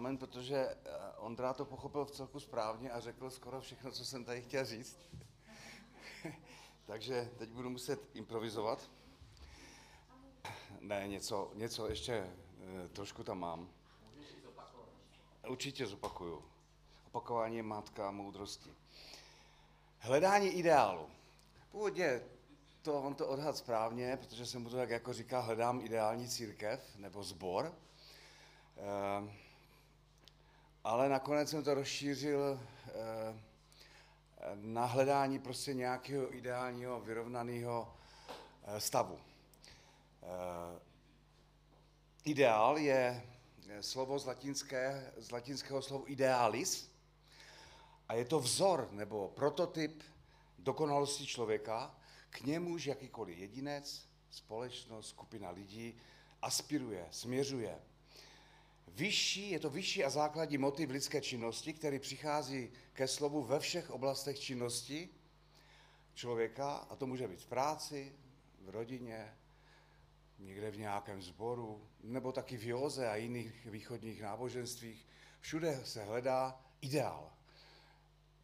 amen, protože eh, Ondra to pochopil v celku správně a řekl skoro všechno, co jsem tady chtěl říct. Takže teď budu muset improvizovat. Ne, něco, něco ještě eh, trošku tam mám. Určitě zopakuju. Opakování je matka moudrosti. Hledání ideálu. Původně to, on to odhad správně, protože jsem mu to tak jako říkal, hledám ideální církev nebo zbor. Eh, ale nakonec jsem to rozšířil eh, na hledání prostě nějakého ideálního, vyrovnaného eh, stavu. Ideál je slovo z, latinské, z latinského slovu idealis a je to vzor nebo prototyp dokonalosti člověka, k němuž jakýkoliv jedinec, společnost, skupina lidí aspiruje, směřuje. Vyšší, je to vyšší a základní motiv lidské činnosti, který přichází ke slovu ve všech oblastech činnosti člověka, a to může být v práci, v rodině, někde v nějakém sboru, nebo taky v józe a jiných východních náboženstvích. Všude se hledá ideál.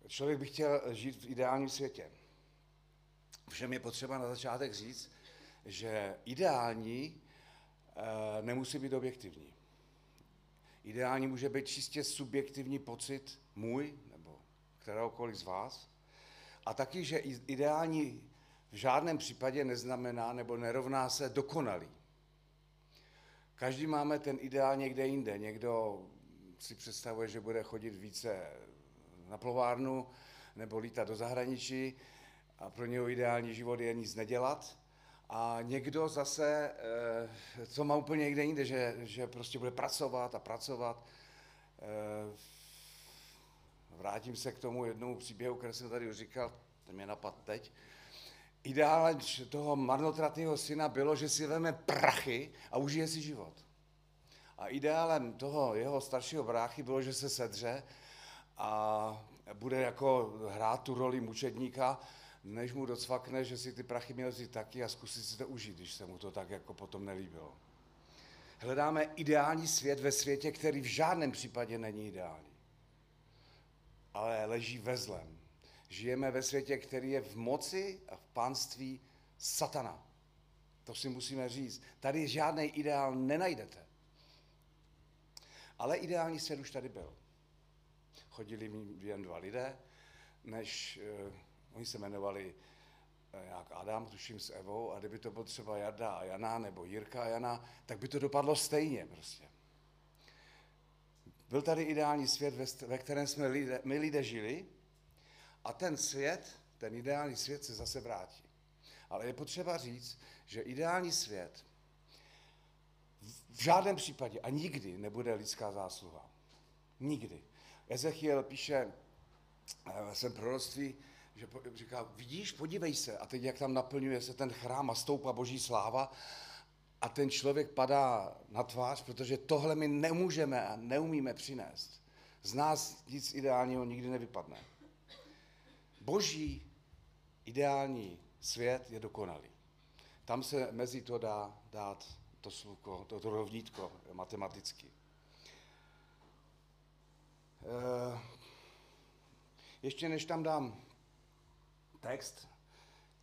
Člověk by chtěl žít v ideálním světě. Všem je potřeba na začátek říct, že ideální e, nemusí být objektivní. Ideální může být čistě subjektivní pocit můj nebo kteréhokoliv z vás. A taky, že ideální v žádném případě neznamená nebo nerovná se dokonalý. Každý máme ten ideál někde jinde. Někdo si představuje, že bude chodit více na plovárnu nebo lítat do zahraničí a pro něho ideální život je nic nedělat. A někdo zase, eh, co má úplně někde jinde, že, že prostě bude pracovat a pracovat. Eh, vrátím se k tomu jednomu příběhu, který jsem tady už říkal, ten mě napad teď. Ideálem toho marnotratného syna bylo, že si veme prachy a užije si život. A ideálem toho jeho staršího bráchy bylo, že se sedře a bude jako hrát tu roli mučedníka, než mu docvakne, že si ty prachy měl vzít taky a zkusit si to užít, když se mu to tak jako potom nelíbilo. Hledáme ideální svět ve světě, který v žádném případě není ideální, ale leží ve zlem. Žijeme ve světě, který je v moci a v pánství satana. To si musíme říct. Tady žádný ideál nenajdete. Ale ideální svět už tady byl. Chodili jen dva lidé, než uh, oni se jmenovali uh, jak Adam, tuším s Evou, a kdyby to byl třeba Jarda a Jana, nebo Jirka a Jana, tak by to dopadlo stejně prostě. Byl tady ideální svět, ve, kterém jsme lidé, my lidé žili, a ten svět, ten ideální svět se zase vrátí. Ale je potřeba říct, že ideální svět v žádném případě a nikdy nebude lidská zásluha. Nikdy. Ezechiel píše ve svém proroctví, že říká, vidíš, podívej se, a teď jak tam naplňuje se ten chrám a stoupá boží sláva, a ten člověk padá na tvář, protože tohle my nemůžeme a neumíme přinést. Z nás nic ideálního nikdy nevypadne. Boží ideální svět je dokonalý. Tam se mezi to dá dát to sluko, to, to rovnítko matematicky. E, ještě než tam dám text,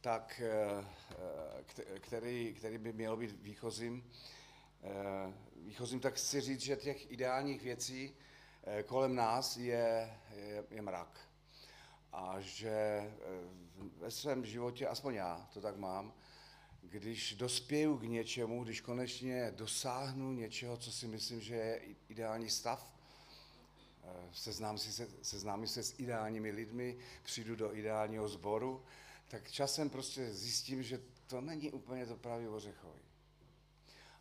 tak, e, který, který by měl být výchozím, e, výchozím, tak chci říct, že těch ideálních věcí kolem nás je, je, je mrak. A že ve svém životě, aspoň já to tak mám, když dospěju k něčemu, když konečně dosáhnu něčeho, co si myslím, že je ideální stav, eh, Eh, seznám si se, seznámím se s ideálními lidmi, přijdu do ideálního sboru, tak časem prostě zjistím, že to není úplně to pravý ořechový.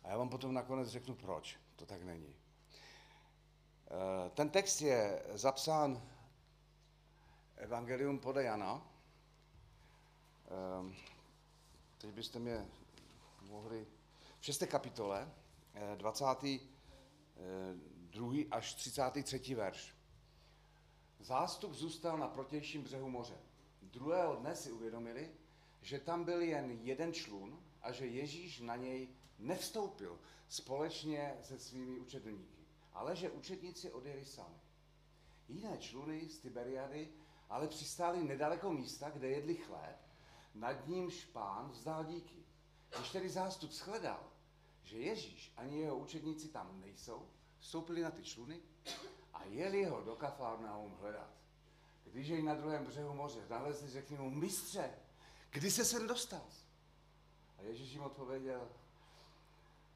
A já vám potom nakonec řeknu, proč to tak není. Eh, ten text je zapsán Evangelium podle Jana. Ehm, teď byste mě mohli v šesté kapitole, eh, 20. Druhý až 33. verš. Zástup zůstal na protějším břehu moře. Druhého dne si uvědomili, že tam byl jen jeden člun a že Ježíš na něj nevstoupil společně se svými učedníky, ale že učedníci odjeli sami. Jiné čluny z Tiberiady ale přistály nedaleko místa, kde jedli chléb, nad ním špán vzdal díky. Když tedy zástup shledal, že Ježíš ani jeho učedníci tam nejsou, vstoupili na ty čluny a jeli ho do Kafarnaum hledat. Když jej na druhém břehu moře nalezli, řekli mu, mistře, kdy se sem dostal? A Ježíš jim odpověděl,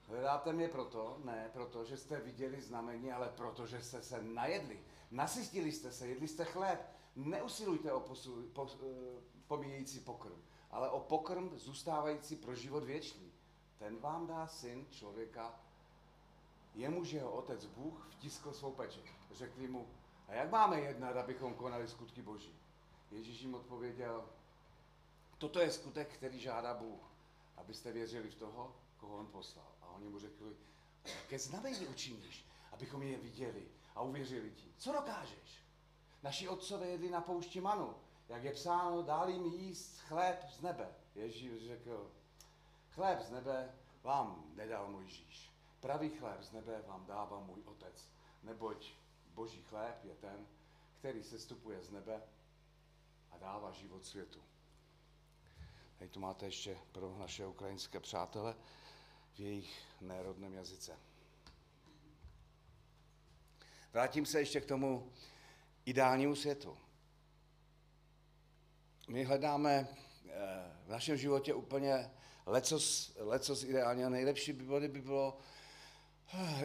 hledáte mě proto, ne proto, že jste viděli znamení, ale proto, že jste se najedli. Nasytili jste se, jedli jste chléb. Neusilujte o posu, po, eh, pomíjející pokrm, ale o pokrm zůstávající pro život věčný. Ten vám dá syn člověka, jemuž jeho otec Bůh vtiskl svou pečeť. Řekli mu, a jak máme jednat, abychom konali skutky Boží? Ježíš jim odpověděl, toto je skutek, který žádá Bůh, abyste věřili v toho, koho on poslal. A oni mu řekli, jaké znamení učiníš, abychom je viděli a uvěřili ti. Co dokážeš? Naši otcové jedli na poušti manu, jak je psáno, dál jim jíst chléb z nebe. Ježíš řekl, chléb z nebe vám nedal Mojžíš. Pravý chléb z nebe vám dává můj otec. Neboť boží chléb je ten, který se stupuje z nebe a dává život světu. Tady tu máte ještě pro naše ukrajinské přátele v jejich národném jazyce. Vrátím se ještě k tomu ideálnímu světu. My hledáme eh, v našem životě úplně lecos, lecos ideálně a nejlepší by bylo, by bylo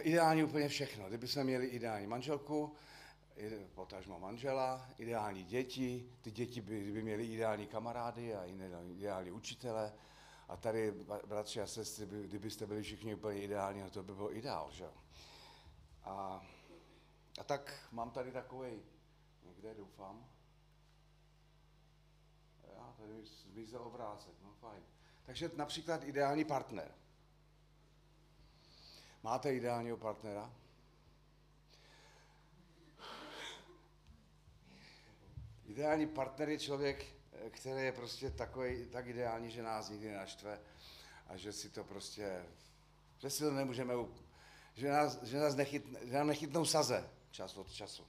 ideální úplně všechno. Kdyby jsme měli ideální manželku, potažmo manžela, ideální děti, ty děti by, by měly ideální kamarády a ideální učitele. A tady, bratři a sestry, by, kdybyste byli všichni úplně ideální, no to by bylo ideál, že? A, a tak mám tady takový, někde doufám, já tady zmizel obrázek, no fajn. Takže například ideální partner. Máte ideálního partnera? Ideální partner je člověk, který je prostě takový, tak ideální, že nás nikdy naštve a že si to prostě, že si to nemůžeme, že nás, že nás nechyt, že nám nechytnou saze čas od času.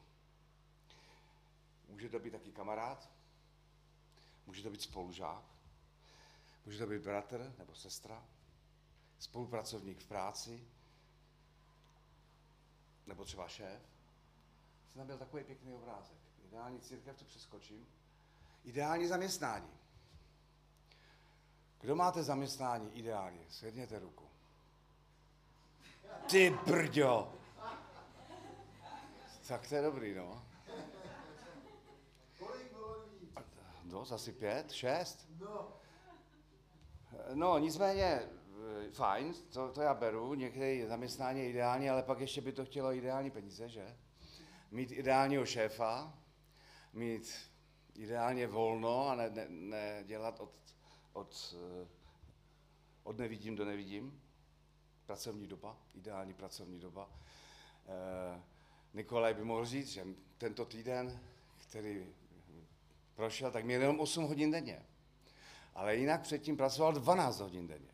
Může to být taky kamarád, může to být spolužák, může to být bratr nebo sestra, spolupracovník v práci, nebo třeba šéf. Jsem byl takový pěkný obrázek. Ideální církev, to přeskočím. Ideální zaměstnání. Kdo máte zaměstnání ideálně? Svědněte ruku. Ty brďo! Tak to je dobrý, no. No, asi pět, šest? No. No, nicméně, fajn, to, to já beru, některé zaměstnání je ideální, ale pak ještě by to chtělo ideální peníze, že? Mít ideálního šéfa, mít ideálně volno a ne, ne, ne dělat od, od, eh, od nevidím do nevidím. Pracovní doba, ideální pracovní doba. E, Nikolaj by mohl říct, že tento týden, který prošel, tak měl jenom 8 hodin denně. Ale jinak předtím pracoval 12 hodin denně.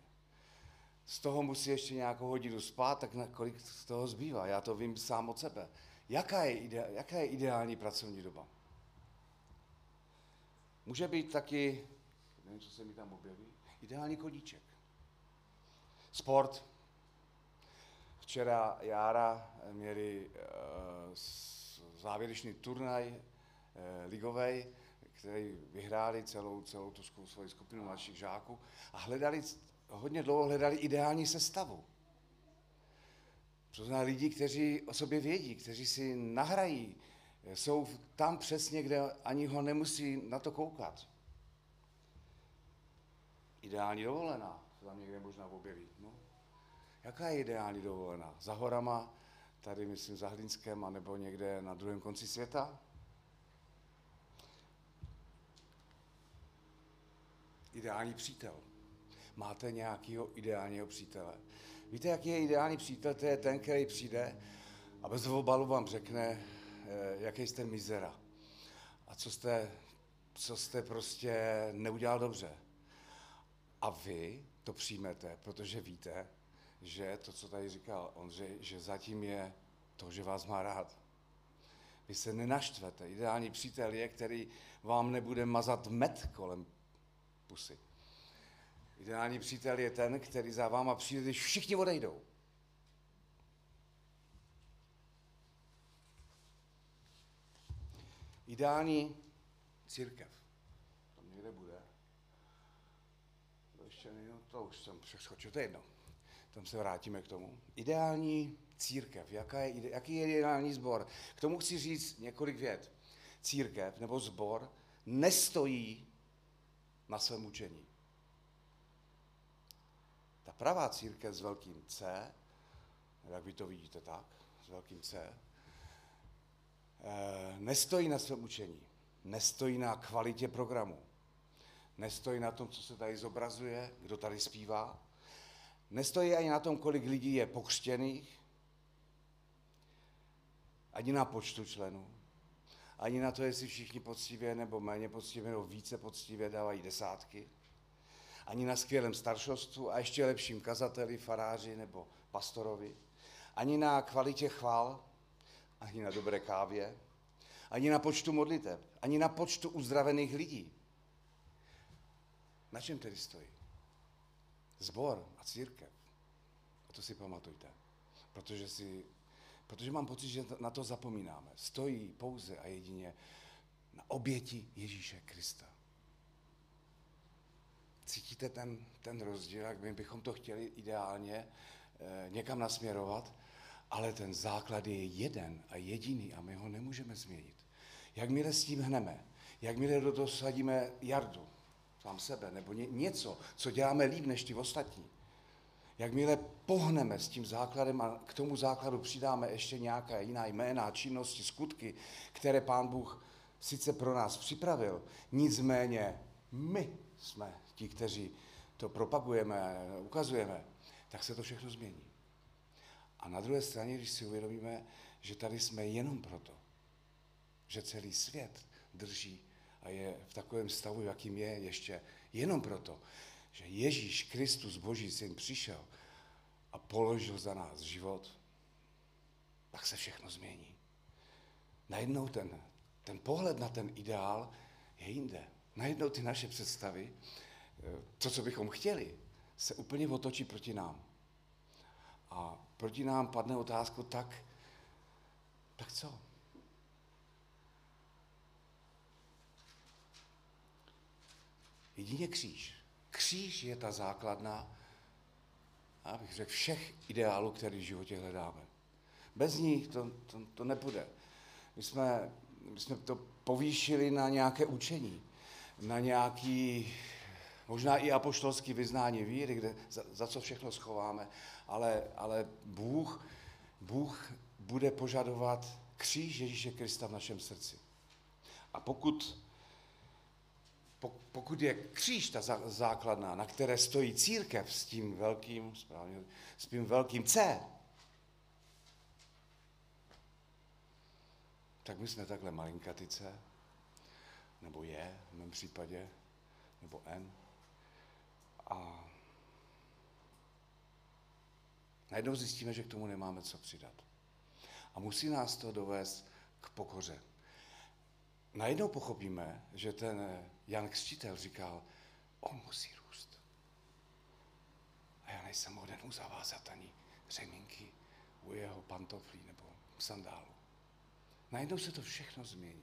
Z toho musí ještě nějakou hodinu spát, tak na kolik z toho zbývá? Já to vím sám od sebe. Jaká je, ide, jaká je ideální pracovní doba? Může být taky, nevím, co se mi tam objeví, ideální koníček. Sport. Včera Jára měli uh, závěrečný turnaj uh, ligovej, který vyhráli celou, celou tu svoji skupinu mladších žáků a hledali, hodně dlouho hledali ideální sestavu. To znamená lidi, kteří o sobě vědí, kteří si nahrají jsou tam přesně, kde ani ho nemusí na to koukat. Ideální dovolená se tam někde možná objeví. No. Jaká je ideální dovolená? Za horama, tady myslím za Hlinskem, anebo někde na druhém konci světa? Ideální přítel. Máte nějakého ideálního přítele. Víte, jaký je ideální přítel? To je ten, který přijde a bez obalu vám řekne, Eh, jaký jste mizera a co jste, co jste prostě neudělal dobře. A vy to přijmete, protože víte, že to, co tady říkal Ondřej, že zatím je To, že vás má rád. Vy se nenaštvete. Ideální přítel je, který vám nebude mazat med kolem pusy. Ideální přítel je ten, který za váma přijde, když všichni odejdou. Ideální církev. Tam někde bude. To ještě není, no to už jsem přeskočil, to je jedno. Tam se vrátíme k tomu. Ideální církev, jaká je, jaký je ideální sbor? K tomu chci říct několik vět. Církev nebo sbor nestojí na svém učení. Ta pravá církev s velkým C, jak vy to vidíte tak, s velkým C, Eh, nestojí na svém učení, nestojí na kvalitě programu, nestojí na tom, co se tady zobrazuje, kdo tady zpívá, nestojí ani na tom, kolik lidí je pokřtěných, ani na počtu členů, ani na to, jestli všichni poctivě nebo méně poctivě nebo více poctivě dávají desátky, ani na skvělém staršostvu a ještě lepším kazateli, faráři nebo pastorovi, ani na kvalitě chvál, ani na dobré kávě, ani na počtu modliteb, ani na počtu uzdravených lidí. Na čem tedy stojí? Zbor a církev. A to si pamatujte. Protože, si, protože mám pocit, že na to zapomínáme. Stojí pouze a jedině na oběti Ježíše Krista. Cítíte ten, ten rozdíl, jak my bychom to chtěli ideálně eh, někam nasměrovat? Ale ten základ je jeden a jediný a my ho nemůžeme změnit. Jakmile s tím hneme, jakmile do toho sadíme jardu, sám sebe, nebo ně, něco, co děláme líp než ty ostatní, jakmile pohneme s tím základem a k tomu základu přidáme ještě nějaká jiná jména, činnosti, skutky, které Pán Bůh sice pro nás připravil, nicméně my jsme ti, kteří to propagujeme, ukazujeme, tak se to všechno změní. A na druhé straně, když si uvědomíme, že tady jsme jenom proto, že celý svět drží a je v takovém stavu, jakým je ještě jenom proto, že Ježíš Kristus, Boží syn, přišel a položil za nás život, tak se všechno změní. Najednou ten, ten pohled na ten ideál je jinde. Najednou ty naše představy, to, co bychom chtěli, se úplně otočí proti nám. A proti nám padne otázku, tak, tak co? Jedině kříž. Kříž je ta základna, abych řekl, všech ideálů, které v životě hledáme. Bez ní to, to, to nepůjde. My jsme, my jsme to povýšili na nějaké učení, na nějaký, možná i apoštolský vyznání víry, kde, za, za co všechno schováme, ale, ale Bůh, Bůh bude požadovat kříž Ježíše Krista v našem srdci. A pokud, pokud je kříž ta základná, na které stojí církev s tím velkým, správně, s tím velkým C, tak my jsme takhle malinkatice, nebo je v mém případě, nebo N. A najednou zjistíme, že k tomu nemáme co přidat. A musí nás to dovést k pokoře. Najednou pochopíme, že ten Jan Křtitel říkal, on musí růst. A já nejsem hoden mu zavázat ani řemínky u jeho pantoflí nebo sandálu. Najednou se to všechno změní.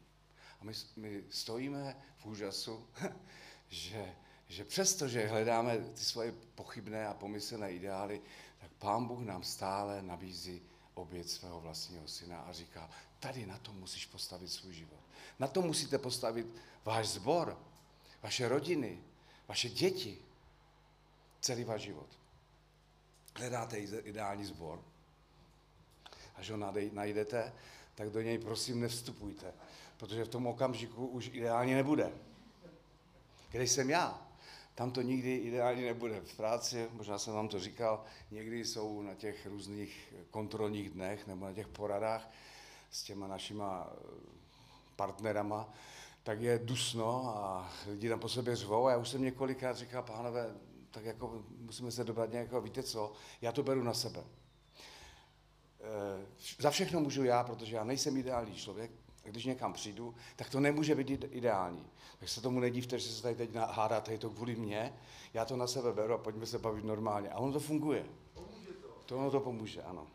A my, my stojíme v úžasu, že, že přesto, že hledáme ty svoje pochybné a pomyslné ideály, tak Pán Bůh nám stále nabízí oběd svého vlastního syna a říká, tady na to musíš postavit svůj život. Na to musíte postavit váš sbor, vaše rodiny, vaše děti, celý váš život. Hledáte ideální sbor. Až ho najdete, tak do něj prosím nevstupujte, protože v tom okamžiku už ideálně nebude. Kde jsem já? Tam to nikdy ideálně nebude. V práci, možná jsem vám to říkal, někdy jsou na těch různých kontrolních dnech nebo na těch poradách s těma našima eh, partnerama, tak je dusno a lidi tam po sobě řvou a já už jsem několikrát říkal, pánové, tak jako musíme se dobrat nějakého, víte co, já to beru na sebe. za všechno můžu já, protože já nejsem ideální člověk, když někam přijdu, tak to nemůže být ideální. Tak se tomu nedívte, že se tady teď hádáte, je to kvůli mně, já to na sebe beru a pojďme se bavit normálně. A ono to funguje. Pomůže to. To ono to pomůže, ano.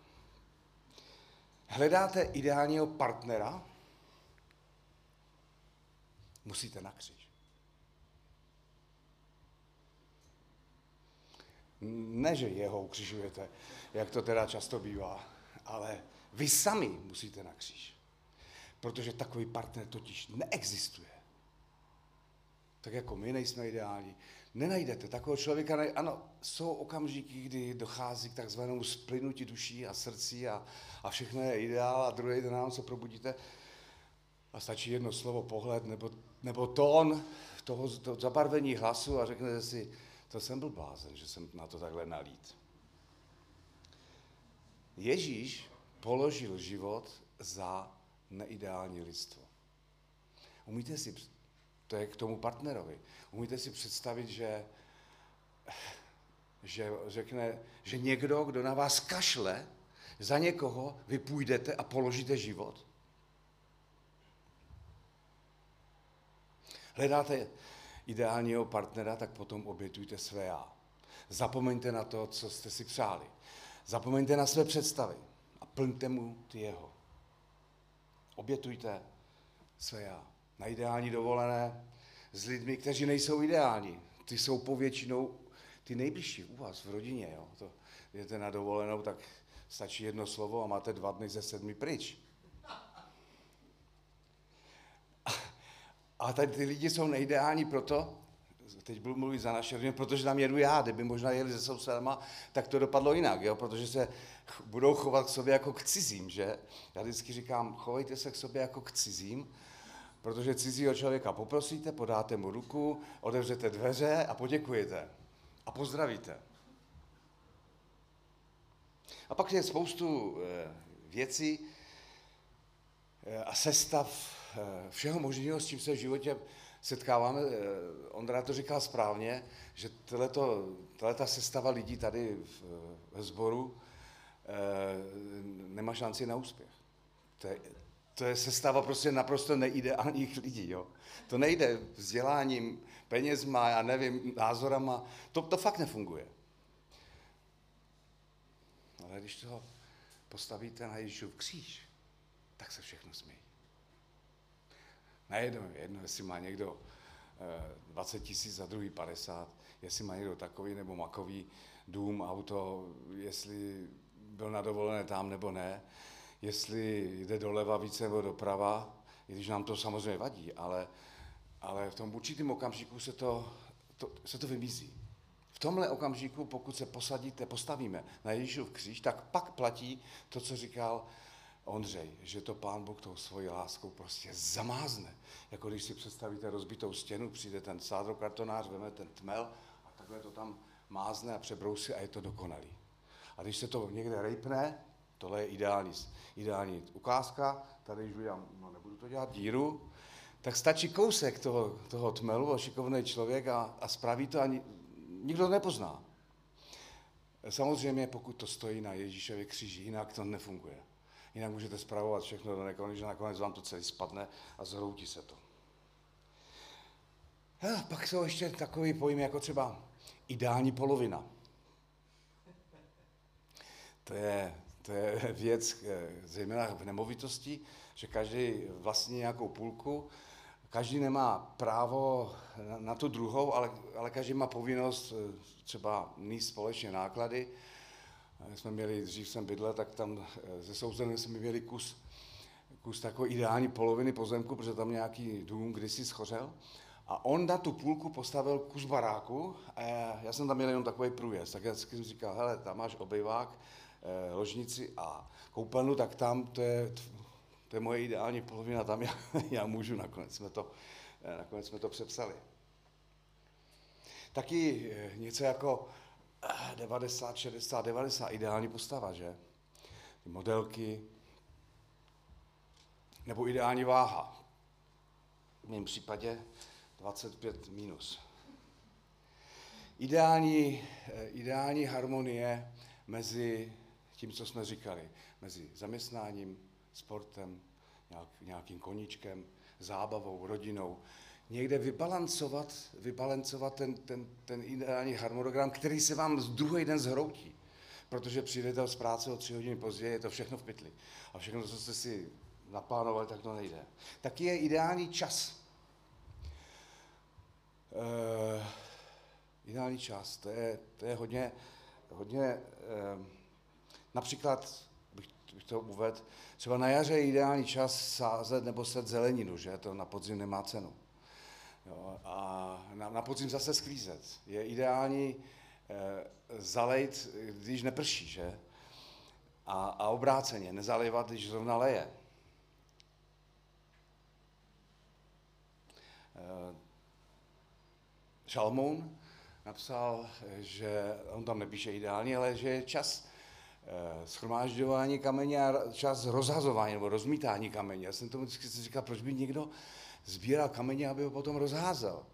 Hledáte ideálního partnera? Musíte na kříž. Ne, že jeho ukřižujete, jak to teda často bývá, ale vy sami musíte na kříž. Protože takový partner totiž neexistuje. Tak jako my nejsme ideální. Nenajdete takového člověka. Ne... Ano, jsou okamžiky, kdy dochází k takzvanému splynutí duší a srdcí a, a všechno je ideál a druhý den nám se probudíte a stačí jedno slovo, pohled nebo, nebo tón toho, toho zabarvení hlasu a řeknete si, to jsem byl blázen, že jsem na to takhle nalít. Ježíš položil život za neideální lidstvo. Umíte si, to je k tomu partnerovi, umíte si představit, že, že řekne, že někdo, kdo na vás kašle, za někoho vy půjdete a položíte život? Hledáte ideálního partnera, tak potom obětujte své já. Zapomeňte na to, co jste si přáli. Zapomeňte na své představy a plňte mu ty jeho. Obětujte své já. Na ideální dovolené s lidmi, kteří nejsou ideální. Ty jsou povětšinou ty nejbližší u vás v rodině. Jo. To, jdete na dovolenou, tak stačí jedno slovo a máte dva dny ze sedmi pryč. A tady ty lidi jsou neideální proto, teď budu mluvit za naše rodiny, protože tam jedu já, kdyby možná jeli se sousedama, tak to dopadlo jinak, jo? protože se budou chovat k sobě jako k cizím, že? Já vždycky říkám, chovejte se k sobě jako k cizím, protože cizího člověka poprosíte, podáte mu ruku, otevřete dveře a poděkujete. A pozdravíte. A pak je spoustu eh, věcí eh, a sestav eh, všeho možného, s čím se v životě setkáváme, eh, Ondra to říkal správně, že ta sestava lidí tady v, sboru e, nemá šanci na úspěch. To je, to je sestava prostě naprosto neideálních lidí. Jo. To nejde vzděláním, penězma, já nevím, názorama. To, to fakt nefunguje. Ale když toho postavíte na Ježíšův kříž, tak se všechno smějí. Najednou jedno, jestli má někdo 20 eh, tisíc za druhý 50, jestli má někdo takový nebo makový dům, auto, jestli byl na dovolené tam nebo ne, jestli jde doleva více nebo doprava, i když nám to samozřejmě vadí, ale, ale v tom určitém okamžiku se to, to, se to vymizí. V tomhle okamžiku, pokud se posadíte, postavíme na Ježíšův kříž, tak pak platí to, co říkal Ondřej, že to pán Bůh tou svojí láskou prostě zamázne. Jako když si představíte rozbitou stěnu, přijde ten sádrokartonář, veme ten tmel a takhle to tam mázne a přebrousí a je to dokonalý. A když se to někde rejpne, tohle je ideální, ideální ukázka, tady když udělám, no nebudu to dělat, díru, tak stačí kousek toho, toho tmelu a šikovný člověk a, a spraví to a ni, nikdo to nepozná. Samozřejmě, pokud to stojí na Ježíšově kříži, jinak to nefunguje. Jinak můžete zpravovat všechno do nekonečna, nakonec vám to celý spadne a zhroutí se to. A pak jsou ještě takový pojem jako třeba ideální polovina. To je, to je věc, eh, zejména v nemovitosti, že každý vlastní nějakou půlku, každý nemá právo na, na tu druhou, ale, ale každý má povinnost eh, třeba mít společně náklady, jsme měli, dřív jsem bydlel, tak tam eh, ze sousedem jsme měli kus, kus takové ideální poloviny pozemku, protože tam nějaký dům kdysi schořel. A on na tu půlku postavil kus baráku a já, já jsem tam měl jenom takový průjezd. Tak já jsem říkal, hele, tam máš obyvák, eh, ložnici a koupelnu, tak tam to je, to je moje ideální polovina, tam já, já můžu, nakonec jsme to, eh, nakonec jsme to přepsali. Taky něco jako 90, 60, 90, ideální postava, že? Ty modelky, nebo ideální váha. V mém případě 25 minus. Ideální, ideální harmonie mezi tím, co jsme říkali, mezi zaměstnáním, sportem, nějak, nějakým koníčkem, zábavou, rodinou. Někde vybalancovat, vybalancovat ten, ten, ten ideální harmonogram, který se vám z druhý den zhroutí. Protože přijdete z práce o tři hodiny později, je to všechno v pytli. A všechno, co jste si naplánovali, tak to nejde. Taky je ideální čas. Uh, ideální čas, to je, to je hodně, hodně uh, například, bych, bych to uvedl, třeba na jaře je ideální čas sázet nebo set zeleninu, že to na podzim nemá cenu. Jo, a na, na podzim zase sklízet. Je ideální eh, zalejt, když neprší, že? A, a obráceně, nezalejvat, když zrovna leje. Eh, Šalmoun napsal, že on tam nepíše ideálně, ale že je čas eh, schromážďování kamene a čas rozhazování nebo rozmítání kamene. Já jsem tomu vždycky říkal, proč by někdo sbíral kameně, aby ho potom rozházel.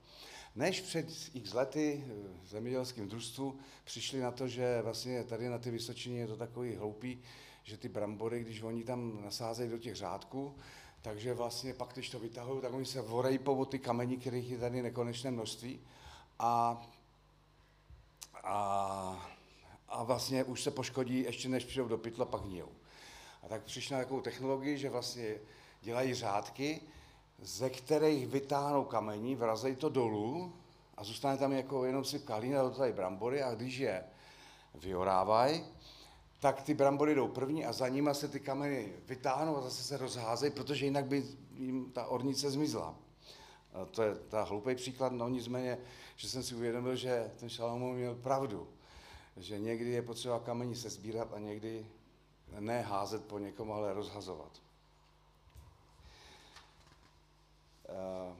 Než před x lety v zemědělském družstvu přišli na to, že vlastně tady na ty Vysočině je to takový hloupý, že ty brambory, když oni tam nasázejí do těch řádků, takže vlastně pak, když to vytahují, tak oni se vorejpou o ty kamení, kterých je tady nekonečné množství. A, a, a vlastně už se poškodí, ještě než přijdou do pytla, pak hnijou. A tak přišli na takovou technologii, že vlastně dělají řádky, ze kterých vytáhnou kamení, vrazejí to dolů a zůstane tam jako jenom si kalín a tady brambory a když je vyorávají, tak ty brambory jdou první a za nimi se ty kameny vytáhnou a zase se rozházejí, protože jinak by jim ta ornice zmizla. A to je ta hloupý příklad, no nicméně, že jsem si uvědomil, že ten Šalomon měl pravdu, že někdy je potřeba kamení se sbírat a někdy ne házet po někom, ale rozhazovat. Uh,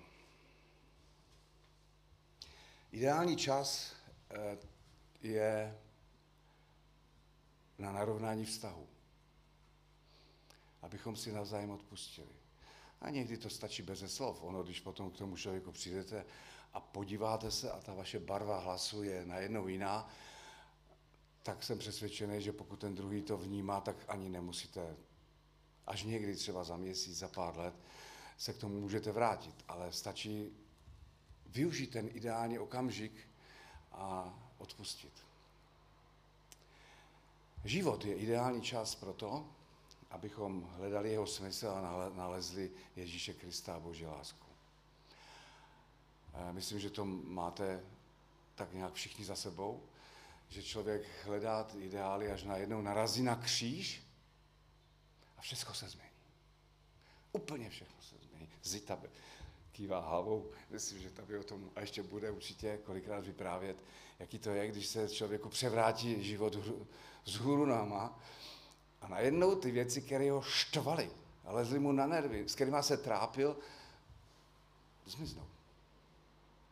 ideální čas uh, je na narovnání vztahu. Abychom si navzájem odpustili. A někdy to stačí bez slov. Ono, když potom k tomu člověku přijdete a podíváte se a ta vaše barva hlasu je najednou jiná, tak jsem přesvědčený, že pokud ten druhý to vnímá, tak ani nemusíte až někdy třeba za měsíc, za pár let, se k tomu můžete vrátit, ale stačí využít ten ideální okamžik a odpustit. Život je ideální čas pro to, abychom hledali jeho smysl a nalezli Ježíše Krista a Boží lásku. Myslím, že to máte tak nějak všichni za sebou, že člověk hledá ideály, až najednou narazí na kříž a všechno se změní. Úplně všechno se změní. Zita kývá hlavou, myslím, že tady o tom a ještě bude určitě kolikrát vyprávět, jaký to je, když se člověku převrátí život z hůru náma a najednou ty věci, které ho štvaly lezly mu na nervy, s kterými se trápil, zmiznou.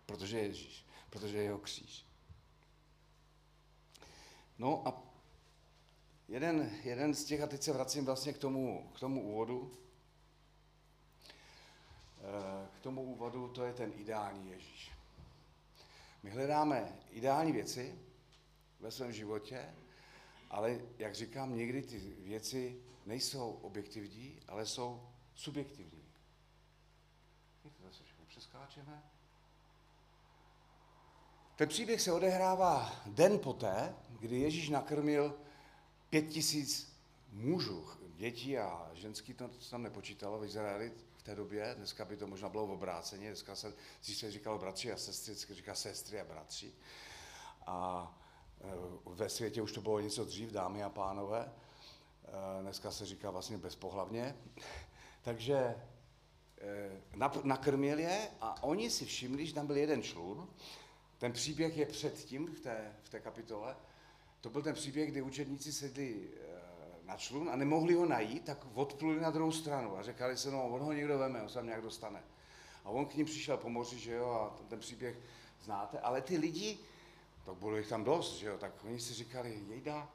Protože je Ježíš, protože je jeho kříž. No a jeden, jeden z těch, a teď se vracím vlastně k tomu, k tomu úvodu, k tomu úvodu, to je ten ideální Ježíš. My hledáme ideální věci ve svém životě, ale jak říkám, někdy ty věci nejsou objektivní, ale jsou subjektivní. My to zase všechno přeskáčeme. Ten příběh se odehrává den poté, kdy Ježíš nakrmil pět tisíc mužů, dětí a ženský, to tam nepočítalo v Izraeli té době, dneska by to možná bylo v obráceně, dneska se, se říkalo bratři a sestry, dneska říká sestry a bratři. A Eh, ve světě už to bylo něco dřív, dámy a pánové. Eh, dneska se říká vlastně bezpohlavně. Takže eh, nakrmil je a oni si všimli, že tam byl jeden člun. Ten příběh je předtím v té, v té kapitole. To byl ten příběh, kdy učedníci sedli na člun a nemohli ho najít, tak odpluli na druhou stranu a řekali se, no on ho někdo veme, on se tam nějak dostane. A on k ním přišel po moři, že jo, a ten příběh znáte, ale ty lidi, tak bylo jich tam dost, že jo, tak oni si říkali, jejda,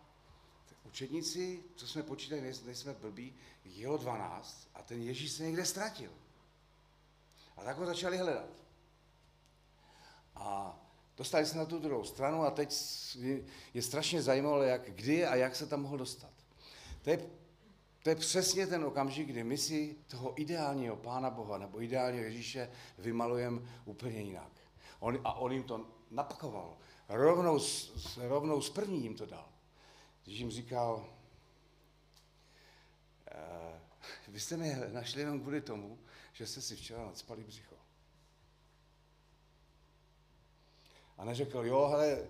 učedníci, co jsme počítali, nejsme blbí, jelo 12 a ten Ježíš se někde ztratil. A tak ho začali hledat. A dostali se na tu druhou stranu a teď je strašně zajímavé, jak, kdy a jak se tam mohl dostat. To je, to je přesně ten okamžik, kdy my si toho ideálního Pána Boha nebo ideálního Ježíše vymalujeme úplně jinak. On, a on jim to napakoval. Rovnou, rovnou z první jim to dal. Když jim říkal, e, vy jste mě našli jenom kvůli tomu, že jste si včera nadspali břicho. A neřekl, jo, hele,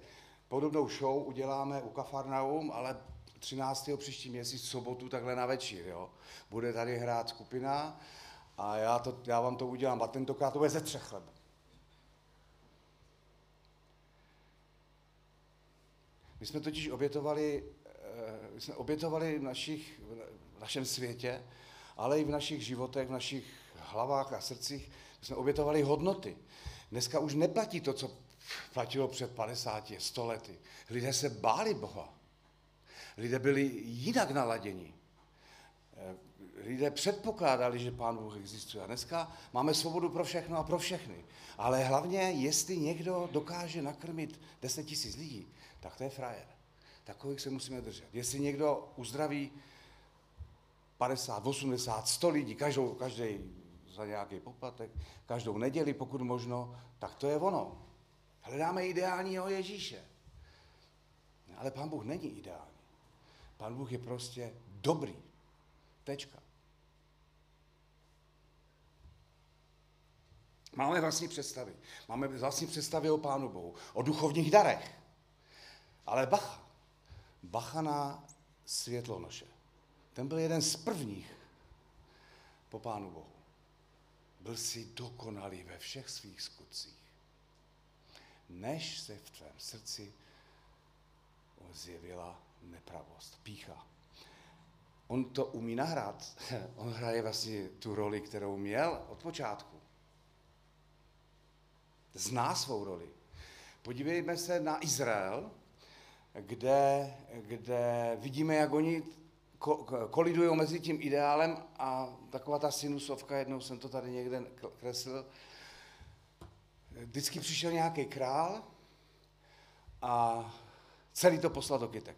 podobnou show uděláme u Kafarnaum, ale 13. příští měsíc, sobotu, takhle na večír, jo. Bude tady hrát skupina a já, to, já vám to udělám. A tentokrát to bude ze třech chleb. My jsme totiž obětovali, eh, my jsme obětovali v, našich, v našem světě, ale i v našich životech, v našich hlavách a srdcích, my jsme obětovali hodnoty. Dneska už neplatí to, co platilo před 50, 100 lety. Lidé se báli Boha. Lidé byli jinak naladěni. Eh, lidé předpokládali, že Pán Bůh existuje. A dneska máme svobodu pro všechno a pro všechny. Ale hlavně, jestli někdo dokáže nakrmit 10 tisíc lidí, tak to je frajer. Takových se musíme držet. Jestli někdo uzdraví 50, 80, 100 lidí, každou, každý za nějaký poplatek, každou neděli, pokud možno, tak to je ono. Hledáme ideálního Ježíše. Ale Pán Bůh není ideální. Pán Bůh je prostě dobrý. Tečka. Máme vlastní představy. Máme vlastní představy o Pánu Bohu, o duchovních darech. Ale bacha. Bacha na světlonoše. Ten byl jeden z prvních po Pánu Bohu. Byl si dokonalý ve všech svých skutcích. Než se v tvém srdci zjevila nepravost, pícha. On to umí nahrát. On hraje vlastně tu roli, kterou měl od počátku. Zná svou roli. Podívejme se na Izrael, kde, kde vidíme, jak oni kolidují mezi tím ideálem a taková ta sinusovka, jednou jsem to tady někde kreslil, vždycky přišel nějaký král a celý to poslal do kytek.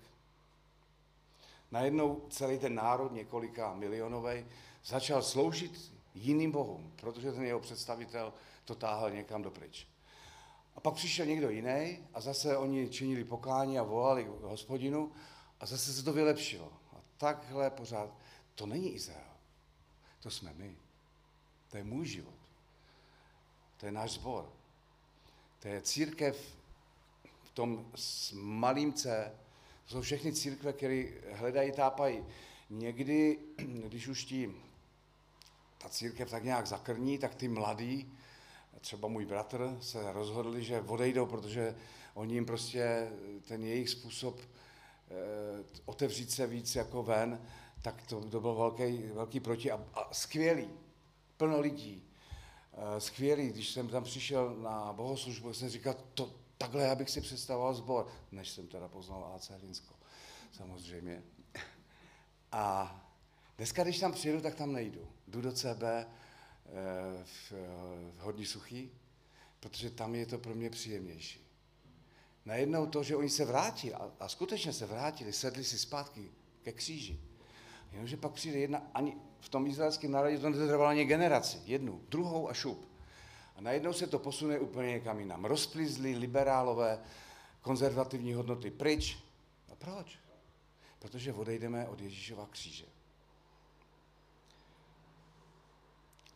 Najednou celý ten národ, několika milionový, začal sloužit jiným bohům, protože ten jeho představitel to táhl někam dopryč. A pak přišel někdo jiný a zase oni činili pokání a volali hospodinu a zase se to vylepšilo. A takhle pořád. To není Izrael. To jsme my. To je můj život. To je náš sbor. To je církev v tom s malým C. Jsou všechny církve, které hledají, tápají. Někdy, když už ti ta církev tak nějak zakrní, tak ty mladí, třeba můj bratr, se rozhodli, že odejdou, protože oni jim prostě ten jejich způsob eh, otevřít se víc jako ven, tak to, to byl velký, velký proti a, a skvělý, plno lidí, eh, skvělý, když jsem tam přišel na bohoslužbu, jsem říkal, to, takhle já bych si představoval sbor, než jsem teda poznal AC Hlinsko, samozřejmě. A dneska, když tam přijedu, tak tam nejdu. Jdu do CB, v, v hodně suchý, protože tam je to pro mě příjemnější. Najednou to, že oni se vrátili, a, a skutečně se vrátili, sedli si zpátky ke kříži, jenomže pak přijde jedna, ani v tom izraelském národě to netrvalo ani generaci, jednu, druhou a šup. A najednou se to posune úplně někam jinam. Rozplizli liberálové konzervativní hodnoty pryč. A proč? Protože odejdeme od Ježíšova kříže.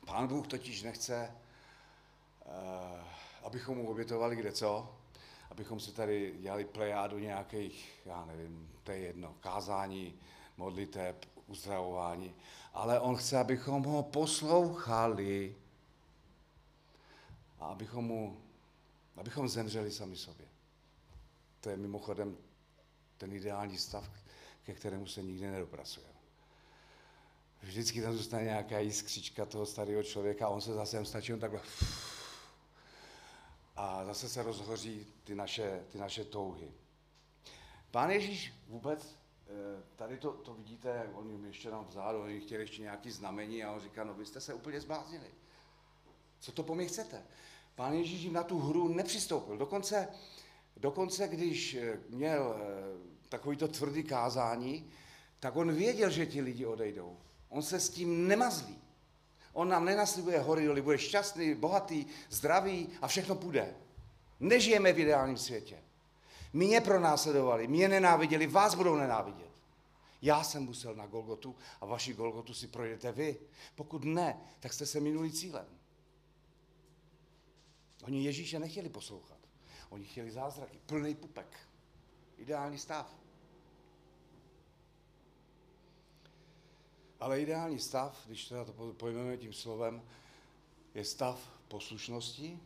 Pán Bůh totiž nechce, uh, abychom mu obětovali kde co, abychom si tady dělali plejádu nějakých, já nevím, to je jedno, kázání, modliteb, uzdravování, ale on chce, abychom ho poslouchali a abychom mu, abychom zemřeli sami sobě. To je mimochodem ten ideální stav, ke kterému se nikdy nedopracujeme vždycky tam zůstane nějaká jiskřička toho starého člověka a on se zase stačí on takhle a zase se rozhoří ty naše, ty naše touhy. Pán Ježíš vůbec, eh, tady to, to vidíte, on jim ještě tam vzadu, oni chtěli ještě nějaký znamení a on říká, no vy jste se úplně zbláznili. Co to po mě chcete? Pán Ježíš jim na tu hru nepřistoupil. Dokonce, dokonce když eh, měl eh, takovýto tvrdý kázání, tak on věděl, že ti lidi odejdou. On se s tím nemazlí. On nám nenaslibuje hory doly, bude šťastný, bohatý, zdravý a všechno půjde. Nežijeme v ideálním světě. Mě pronásledovali, mě nenáviděli, vás budou nenávidět. Já jsem musel na Golgotu a vaši Golgotu si projdete vy. Pokud ne, tak jste se minuli cílem. Oni Ježíše nechtěli poslouchat. Oni chtěli zázraky, plný pupek. Ideální stav. Ale ideální stav, když teda to pojmeme tím slovem, je stav poslušnosti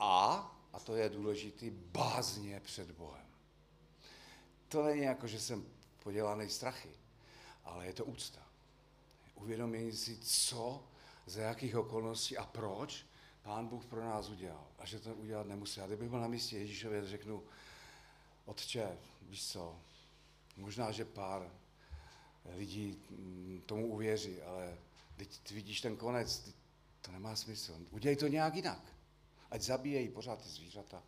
a, a to je důležitý, bázně před Bohem. To není jako, že jsem podělaný strachy, ale je to úcta. Uvědomění si, co, za jakých okolností a proč Pán Bůh pro nás udělal. A že to udělat nemusí. A kdybych byl na místě Ježíšově, řeknu, Otče, víš co, možná, že pár lidí tomu uvěří, ale teď ty vidíš ten konec, to nemá smysl. Udělej to nějak jinak. Ať zabíjejí pořád ty zvířata.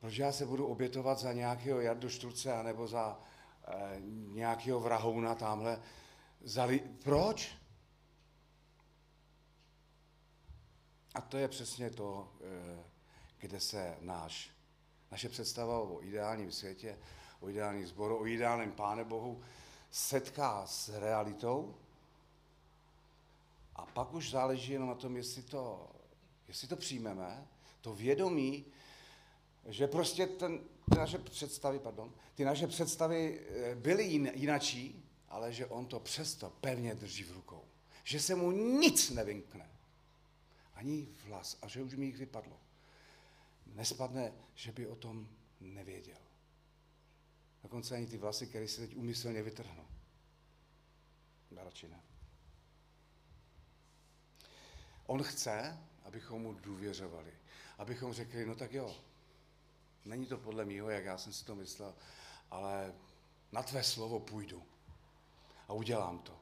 Proč já se budu obětovat za nějakého Jardu Šturce anebo za e, nějakého vrahouna tamhle? Za. Proč? A to je přesně to, e, kde se náš, naše představa o ideálním světě, o ideálním sboru, o ideálním Páne Bohu setká s realitou a pak už záleží jenom na tom, jestli to, jestli to přijmeme, to vědomí, že prostě ten, ty naše představy, pardon, ty naše představy eh, byly jinačí, ale že on to přesto pevně drží v rukou. Že se mu nic nevynkne. Ani vlas. A že už mi jich vypadlo. Nespadne, že by o tom nevěděl. Dokonce ani ty vlasy, které si teď umyslně vytrhnu. Radši ne. On chce, abychom mu důvěřovali. Abychom řekli, no tak jo, není to podle mýho, jak já jsem si to myslel, ale na tvé slovo půjdu a udělám to.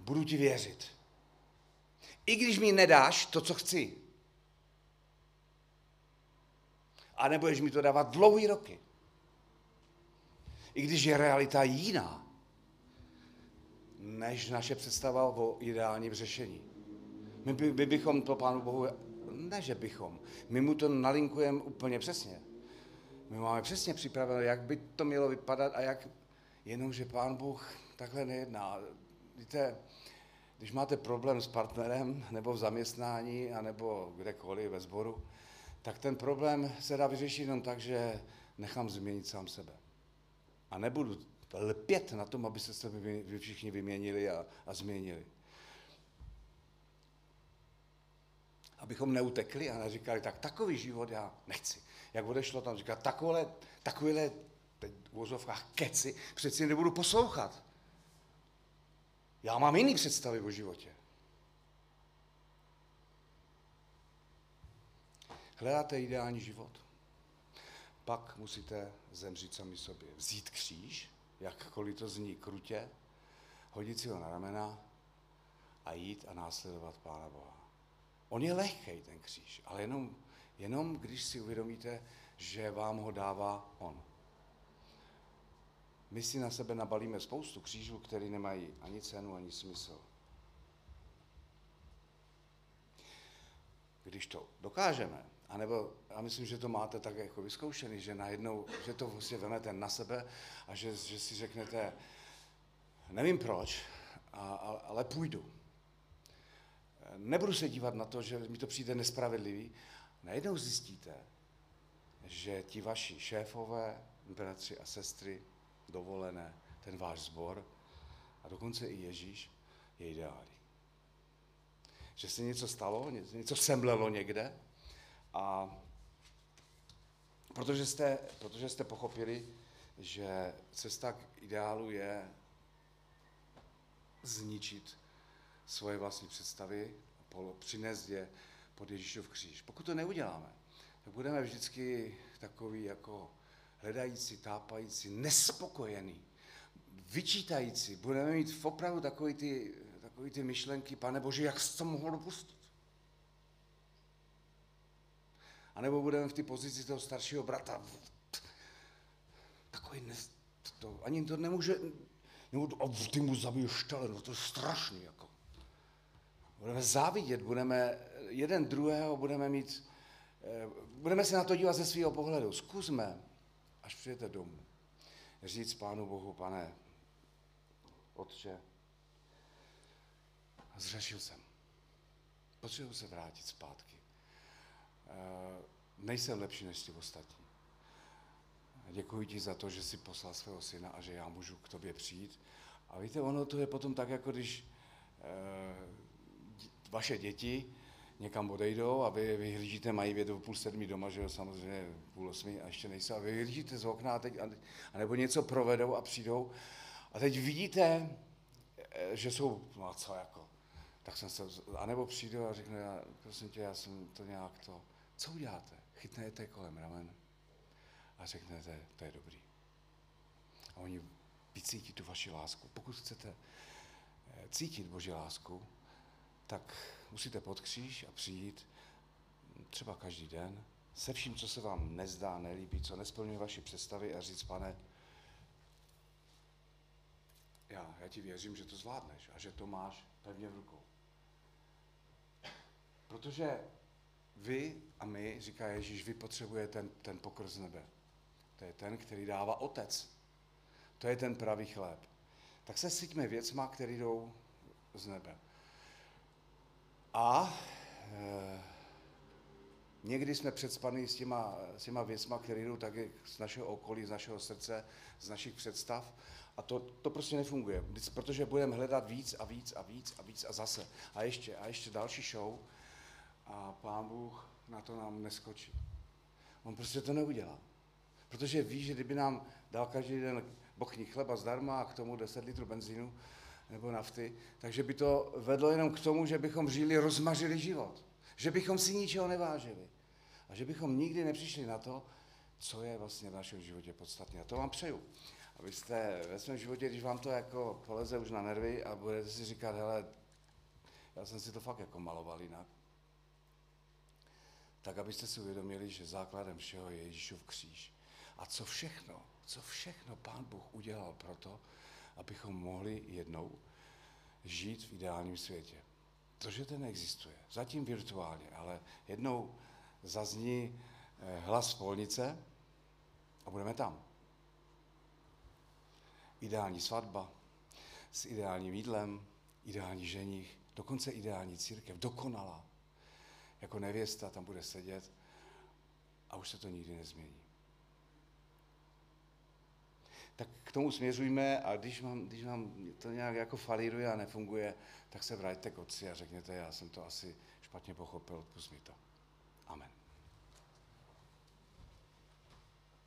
Budu ti věřit. I když mi nedáš to, co chci. A nebudeš mi to dávat dlouhý roky i když je realita jiná, než naše představa o ideálním řešení. My, by, my bychom to Pánu Bohu, ne že bychom, my mu to nalinkujeme úplně přesně. My máme přesně připravené, jak by to mělo vypadat a jak, jenomže Pán Bůh takhle nejedná. Víte, když máte problém s partnerem, nebo v zaměstnání, nebo kdekoliv ve sboru, tak ten problém se dá vyřešit jenom tak, že nechám změnit sám sebe. A nebudu lpět na tom, aby se se vy všichni vyměnili a, a změnili. Abychom neutekli a neříkali, tak takový život já nechci. Jak odešlo tam, říká, takové, takovéhle, teď v úzovkách keci, přeci nebudu poslouchat. Já mám jiný představy o životě. Hledáte ideální život? pak musíte zemřít sami sobě. Vzít kříž, jakkoliv to zní krutě, hodit si ho na ramena a jít a následovat Pána Boha. On je lehký, ten kříž, ale jenom, jenom když si uvědomíte, že vám ho dává On. My si na sebe nabalíme spoustu křížů, které nemají ani cenu, ani smysl. Když to dokážeme, a nebo, já myslím, že to máte tak jako vyzkoušený, že najednou, že to vlastně vemete na sebe a že, že si řeknete, nevím proč, a, a, ale půjdu. Nebudu se dívat na to, že mi to přijde nespravedlivý. Najednou zjistíte, že ti vaši šéfové, bratři a sestry, dovolené, ten váš sbor a dokonce i Ježíš je ideální. Že se něco stalo, něco semlelo někde, a protože jste, protože jste pochopili, že cesta k ideálu je zničit svoje vlastní představy, přinést je pod Ježíšov kříž. Pokud to neuděláme, tak budeme vždycky takový jako hledající, tápající, nespokojený, vyčítající. Budeme mít opravdu takový ty, takový ty myšlenky, pane Bože, jak jsi to mohl dopustit? A nebo budeme v té pozici toho staršího brata. Takový ne, to, ani to nemůže, Nebo ty mu zabiješ štele, no to je strašný. Jako. Budeme závidět, budeme jeden druhého, budeme mít, eh, budeme se na to dívat ze svého pohledu. Zkusme, až přijete domů, říct Pánu Bohu, pane, Otče, zřešil jsem. Potřebuji se vrátit zpátky. E, nejsem lepší než ty ostatní. Děkuji ti za to, že jsi poslal svého syna a že já můžu k tobě přijít. A víte, ono to je potom tak, jako když e, vaše děti někam odejdou a vy vyhlížíte, mají vědu půl sedmi doma, že jo, samozřejmě půl osmi a ještě nejsou, a vy vyhlížíte z okna a teď, a, a nebo něco provedou a přijdou a teď vidíte, eh, že jsou, no a co jako, tak jsem se, anebo přijdu a řekne, já, prosím tě, já jsem to nějak to, co uděláte? Chytnete kolem ramen a řeknete, to je dobrý. A oni vycítí tu vaši lásku. Pokud chcete eh, cítit Boží lásku, tak musíte pod kříž a přijít třeba každý den se vším, co se vám nezdá, nelíbí, co nesplňuje vaši představy a říct, pane, já, já ti věřím, že to zvládneš a že to máš pevně v rukou. Protože vy a my, říká Ježíš, vy potřebujete ten, ten pokr z nebe. To je ten, který dává otec. To je ten pravý chléb. Tak se syťme věcma, které jdou z nebe. A e, někdy jsme předspaní s těma, s těma věcma, které jdou taky z našeho okolí, z našeho srdce, z našich představ. A to, to prostě nefunguje, protože budeme hledat víc a víc a víc a víc a zase. A ještě, a ještě další show. A pán Bůh na to nám neskočí. On prostě to neudělá. Protože ví, že kdyby nám dal každý den bochní chleba zdarma a k tomu 10 litrů benzínu nebo nafty, takže by to vedlo jenom k tomu, že bychom žili rozmařili život. Že bychom si ničeho nevážili. A že bychom nikdy nepřišli na to, co je vlastně v našem životě podstatné. A to vám přeju. Abyste ve svém životě, když vám to jako poleze už na nervy a budete si říkat, hele, já jsem si to fakt jako maloval jinak, tak abyste si uvědomili, že základem všeho je Ježíšův kříž. A co všechno, co všechno Pán Bůh udělal proto, abychom mohli jednou žít v ideálním světě. To, že ten existuje, zatím virtuálně, ale jednou zazní eh, hlas polnice a budeme tam. Ideální svatba s ideálním jídlem, ideální ženich, dokonce ideální církev, dokonalá. Jako nevěsta tam bude sedět a už se to nikdy nezmění tak k tomu směřujme a když vám, když vám to nějak jako falíruje a nefunguje, tak se vraťte k otci a řekněte, já jsem to asi špatně pochopil, odpust mi to.